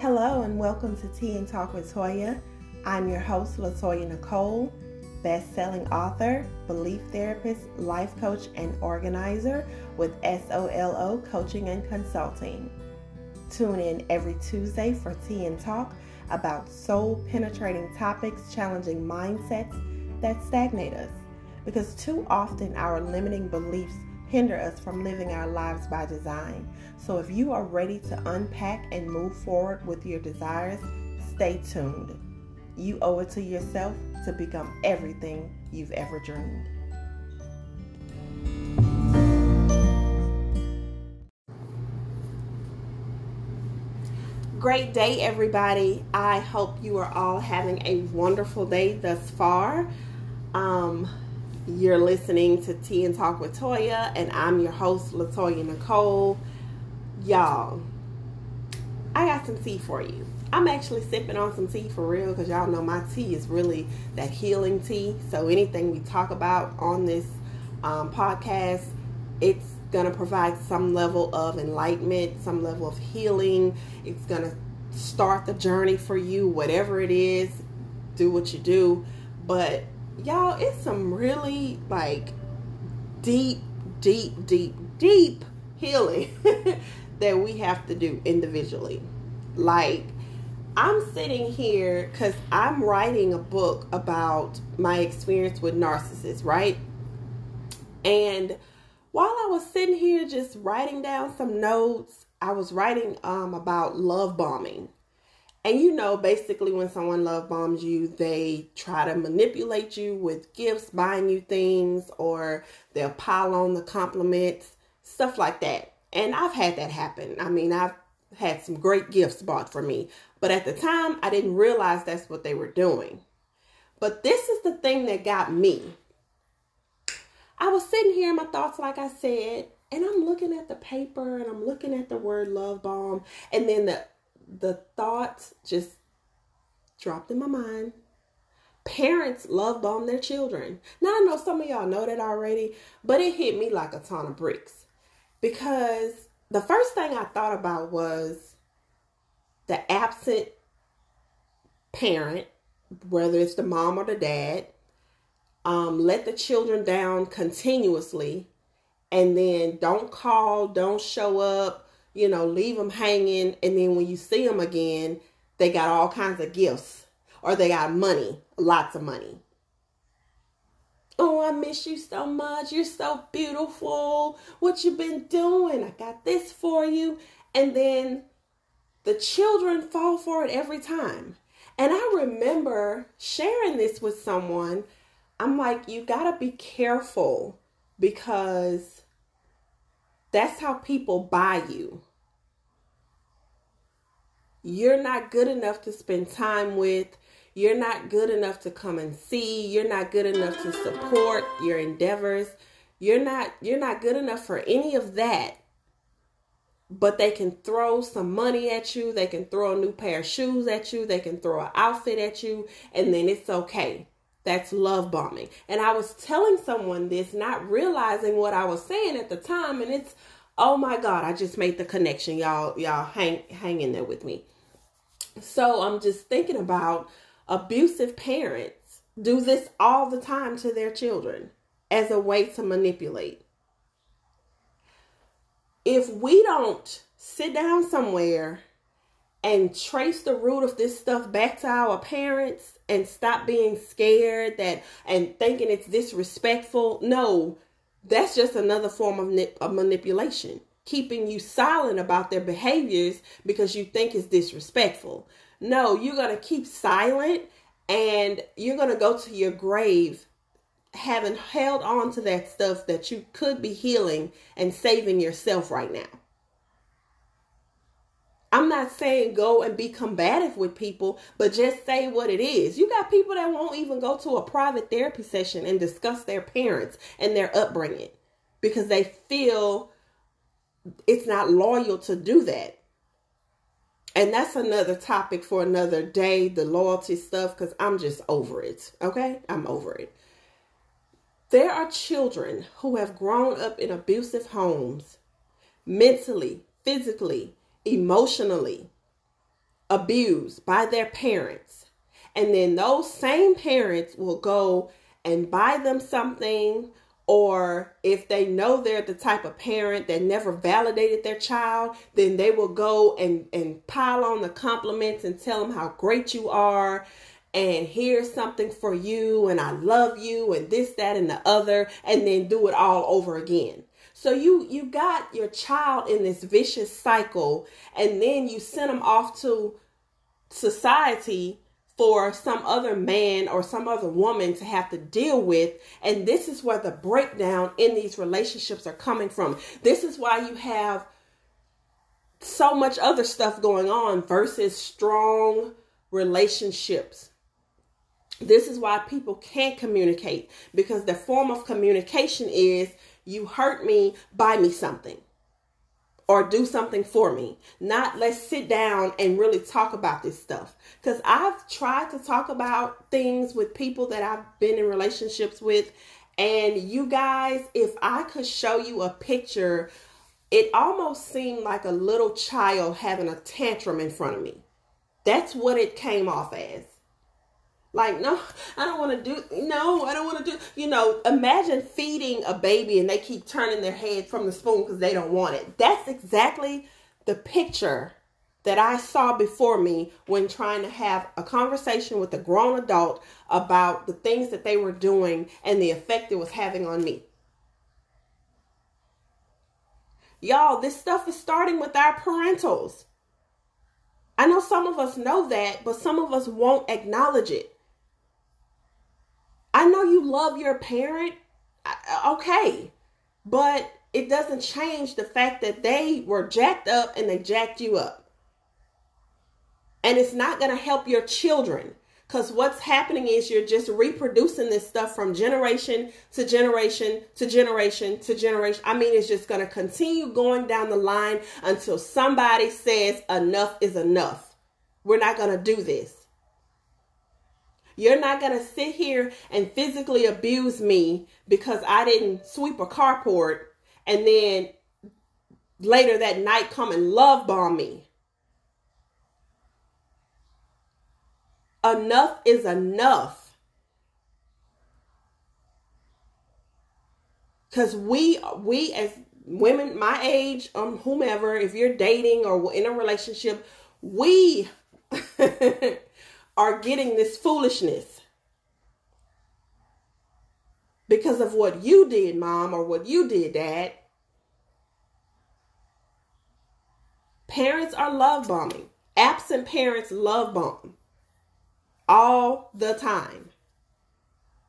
Hello and welcome to Tea and Talk with Toya. I'm your host, Latoya Nicole, best-selling author, belief therapist, life coach, and organizer with SOLO Coaching and Consulting. Tune in every Tuesday for Tea and Talk about soul-penetrating topics challenging mindsets that stagnate us. Because too often our limiting beliefs hinder us from living our lives by design. So if you are ready to unpack and move forward with your desires, stay tuned. You owe it to yourself to become everything you've ever dreamed. Great day, everybody. I hope you are all having a wonderful day thus far. Um, you're listening to Tea and Talk with Toya, and I'm your host, Latoya Nicole. Y'all, I got some tea for you. I'm actually sipping on some tea for real because y'all know my tea is really that healing tea. So anything we talk about on this um, podcast, it's going to provide some level of enlightenment, some level of healing. It's going to start the journey for you, whatever it is. Do what you do. But y'all, it's some really like deep, deep, deep, deep healing that we have to do individually. Like, I'm sitting here because I'm writing a book about my experience with narcissists, right? And while I was sitting here just writing down some notes, I was writing um, about love bombing. And you know, basically, when someone love bombs you, they try to manipulate you with gifts, buying you things, or they'll pile on the compliments, stuff like that. And I've had that happen. I mean, I've had some great gifts bought for me, but at the time, I didn't realize that's what they were doing. But this is the thing that got me. I was sitting here in my thoughts, like I said, and I'm looking at the paper and I'm looking at the word love bomb, and then the the thoughts just dropped in my mind. Parents love bomb their children. Now I know some of y'all know that already, but it hit me like a ton of bricks because the first thing I thought about was the absent parent, whether it's the mom or the dad, um, let the children down continuously and then don't call, don't show up, you know, leave them hanging. And then when you see them again, they got all kinds of gifts or they got money, lots of money. Oh, I miss you so much. You're so beautiful. What you been doing? I got this for you. And then the children fall for it every time. And I remember sharing this with someone. I'm like, you got to be careful because that's how people buy you. You're not good enough to spend time with. You're not good enough to come and see. You're not good enough to support your endeavors. You're not you're not good enough for any of that. But they can throw some money at you. They can throw a new pair of shoes at you. They can throw an outfit at you and then it's okay. That's love bombing. And I was telling someone this, not realizing what I was saying at the time, and it's oh my God, I just made the connection. Y'all, y'all hang hang in there with me. So I'm just thinking about abusive parents do this all the time to their children as a way to manipulate. If we don't sit down somewhere and trace the root of this stuff back to our parents and stop being scared that and thinking it's disrespectful. No, that's just another form of, nip, of manipulation, keeping you silent about their behaviors because you think it's disrespectful. No, you're going to keep silent and you're going to go to your grave having held on to that stuff that you could be healing and saving yourself right now. I'm not saying go and be combative with people, but just say what it is. You got people that won't even go to a private therapy session and discuss their parents and their upbringing because they feel it's not loyal to do that. And that's another topic for another day, the loyalty stuff, because I'm just over it. Okay? I'm over it. There are children who have grown up in abusive homes, mentally, physically, emotionally. abused by their parents. And then those same parents will go and buy them something or if they know they're the type of parent that never validated their child, then they will go and, and pile on the compliments and tell them how great you are. And here's something for you, and I love you, and this, that, and the other, and then do it all over again. So you you got your child in this vicious cycle, and then you send them off to society for some other man or some other woman to have to deal with. And this is where the breakdown in these relationships are coming from. This is why you have so much other stuff going on versus strong relationships. This is why people can't communicate because the form of communication is you hurt me, buy me something or do something for me. Not let's sit down and really talk about this stuff. Because I've tried to talk about things with people that I've been in relationships with. And you guys, if I could show you a picture, it almost seemed like a little child having a tantrum in front of me. That's what it came off as. Like, no, I don't want to do, no, I don't want to do, you know, imagine feeding a baby and they keep turning their head from the spoon because they don't want it. That's exactly the picture that I saw before me when trying to have a conversation with a grown adult about the things that they were doing and the effect it was having on me. Y'all, this stuff is starting with our parentals. I know some of us know that, but some of us won't acknowledge it. I know you love your parent, okay, but it doesn't change the fact that they were jacked up and they jacked you up. And it's not going to help your children because what's happening is you're just reproducing this stuff from generation to generation to generation to generation. I mean, it's just going to continue going down the line until somebody says enough is enough. We're not going to do this. You're not going to sit here and physically abuse me because I didn't sweep a carport and then later that night come and love bomb me. Enough is enough. Cuz we we as women my age um whomever if you're dating or in a relationship, we are getting this foolishness because of what you did, mom, or what you did, dad. Parents are love bombing. Absent parents love bomb all the time.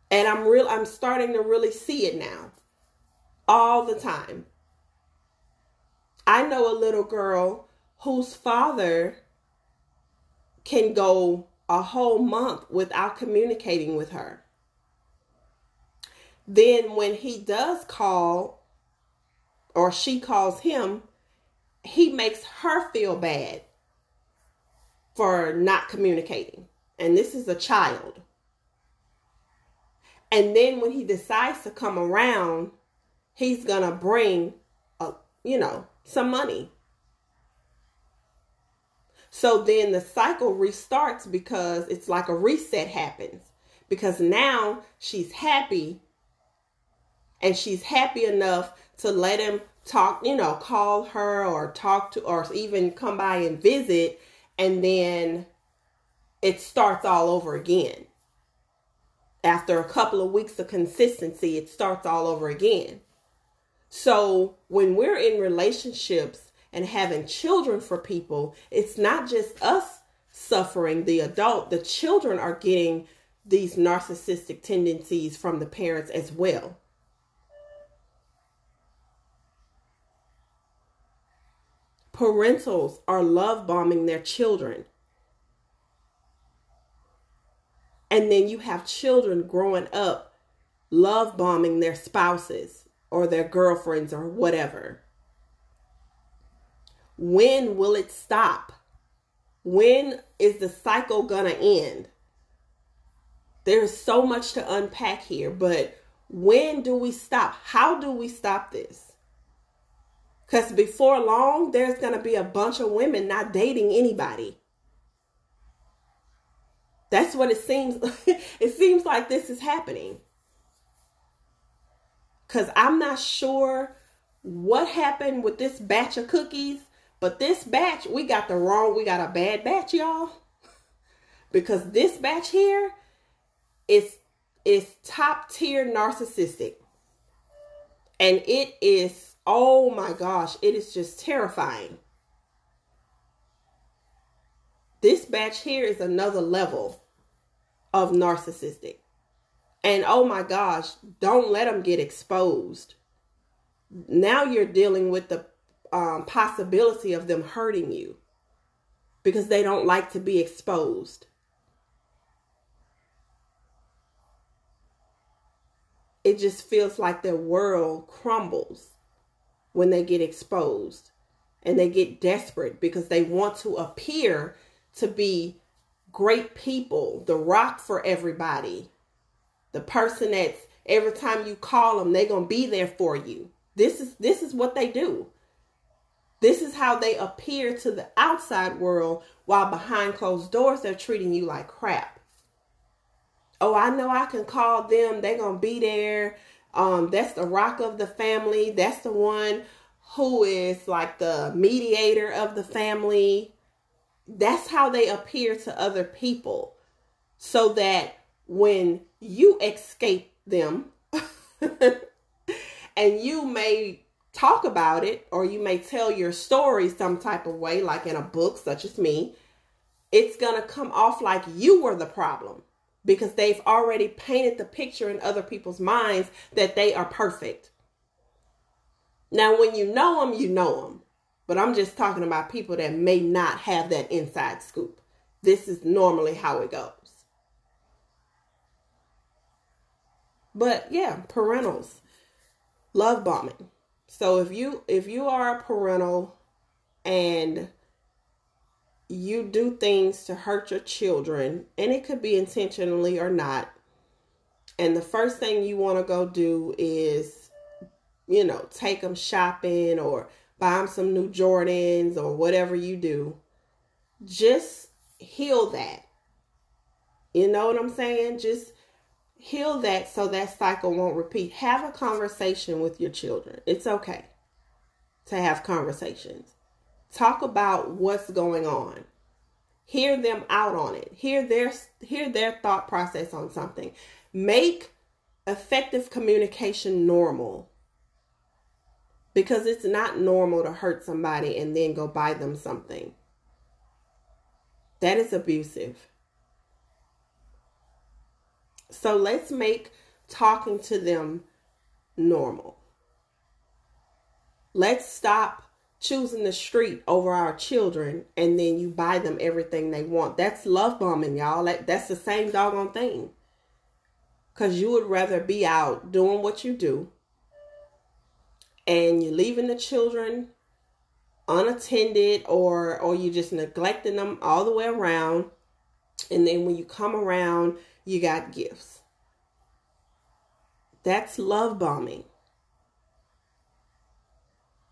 And I'm real I'm starting to really see it now. All the time. I know a little girl whose father can go a whole month without communicating with her. Then, when he does call or she calls him, he makes her feel bad for not communicating. And this is a child. And then when he decides to come around, he's going to bring a, you know, some money so then the cycle restarts because it's like a reset happens. Because now she's happy and she's happy enough to let him talk, you know, call her or talk to or even come by and visit and then it starts all over again. After a couple of weeks of consistency, it starts all over again. So when we're in relationships and having children for people, it's not just us suffering, the adult, the children are getting these narcissistic tendencies from the parents as well. Parentals are love bombing their children. And then you have children growing up love bombing their spouses or their girlfriends or whatever. When will it stop? When is the cycle going to end? There's so much to unpack here, but when do we stop? How do we stop this? Because before long, there's going to be a bunch of women not dating anybody. That's what it seems it seems like this is happening. Cuz I'm not sure what happened with this batch of cookies, but this batch we got the wrong, we got a bad batch, y'all. because this batch here is is top tier narcissistic. And it is oh my gosh, it is just terrifying. This batch here is another level of narcissistic. And oh my gosh, don't let them get exposed. Now you're dealing with the um, possibility of them hurting you because they don't like to be exposed. It just feels like their world crumbles when they get exposed and they get desperate because they want to appear to be great people, the rock for everybody, the person that's every time you call them, they're gonna be there for you. This is this is what they do. This is how they appear to the outside world while behind closed doors they're treating you like crap. Oh, I know I can call them. They're going to be there. Um that's the rock of the family. That's the one who is like the mediator of the family that's how they appear to other people so that when you escape them and you may talk about it or you may tell your story some type of way like in a book such as me it's going to come off like you were the problem because they've already painted the picture in other people's minds that they are perfect now when you know them you know them but I'm just talking about people that may not have that inside scoop. This is normally how it goes. But yeah, parentals, love bombing. So if you if you are a parental and you do things to hurt your children, and it could be intentionally or not, and the first thing you want to go do is, you know, take them shopping or buy them some new Jordans or whatever you do. Just heal that. You know what I'm saying? Just heal that so that cycle won't repeat. Have a conversation with your children. It's okay to have conversations. Talk about what's going on. Hear them out on it. Hear their hear their thought process on something. Make effective communication normal because it's not normal to hurt somebody and then go buy them something. That is abusive. So let's make talking to them normal. Let's stop choosing the street over our children and then you buy them everything they want. That's love bombing, y'all. That, that's the same doggone thing. Because you would rather be out doing what you do and you're leaving the children unattended or or you just neglecting them all the way around and then when you come around you got gifts. That's love bombing.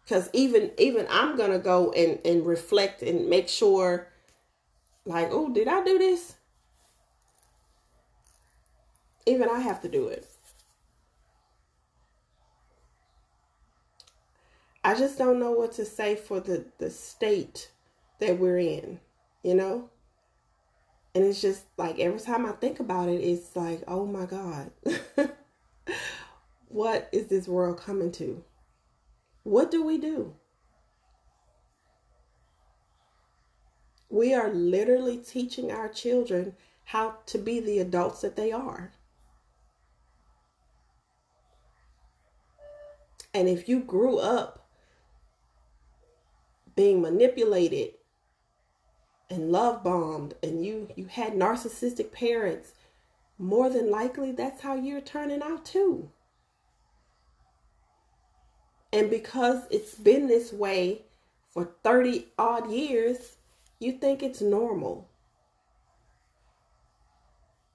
Because even even i'm gonna go and and reflect and make sure like oh did i do this? Even i have to do it. I just don't know what to say for the, the state that we're in, you know? And it's just like every time I think about it, it's like, oh my God, what is this world coming to? What do we do? We are literally teaching our children how to be the adults that they are. And if you grew up being manipulated and love bombed and you you had narcissistic parents more than likely that's how you're turning out too. And because it's been this way for 30 odd years you think it's normal.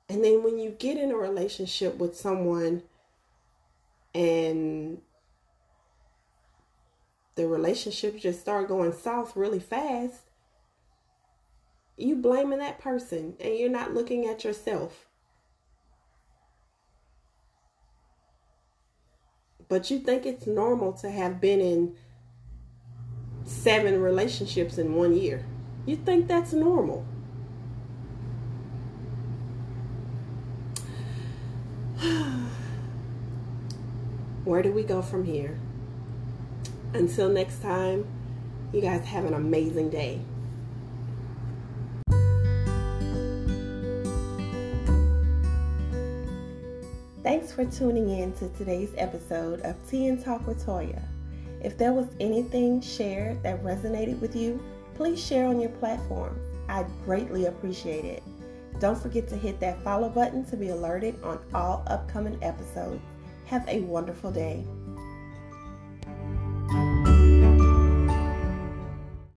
And then when you get in a relationship with someone and the relationship just start going south really fast, You blaming that person and you're not looking at yourself. But you think it's normal to have been in seven relationships in one year. You think that's normal. Where do we go from here? Until next time, you guys have an amazing day. For tuning in to today's episode of Tea and Talk with Toya. If there was anything shared that resonated with you, please share on your platform. I'd greatly appreciate it. Don't forget to hit that follow button to be alerted on all upcoming episodes. Have a wonderful day.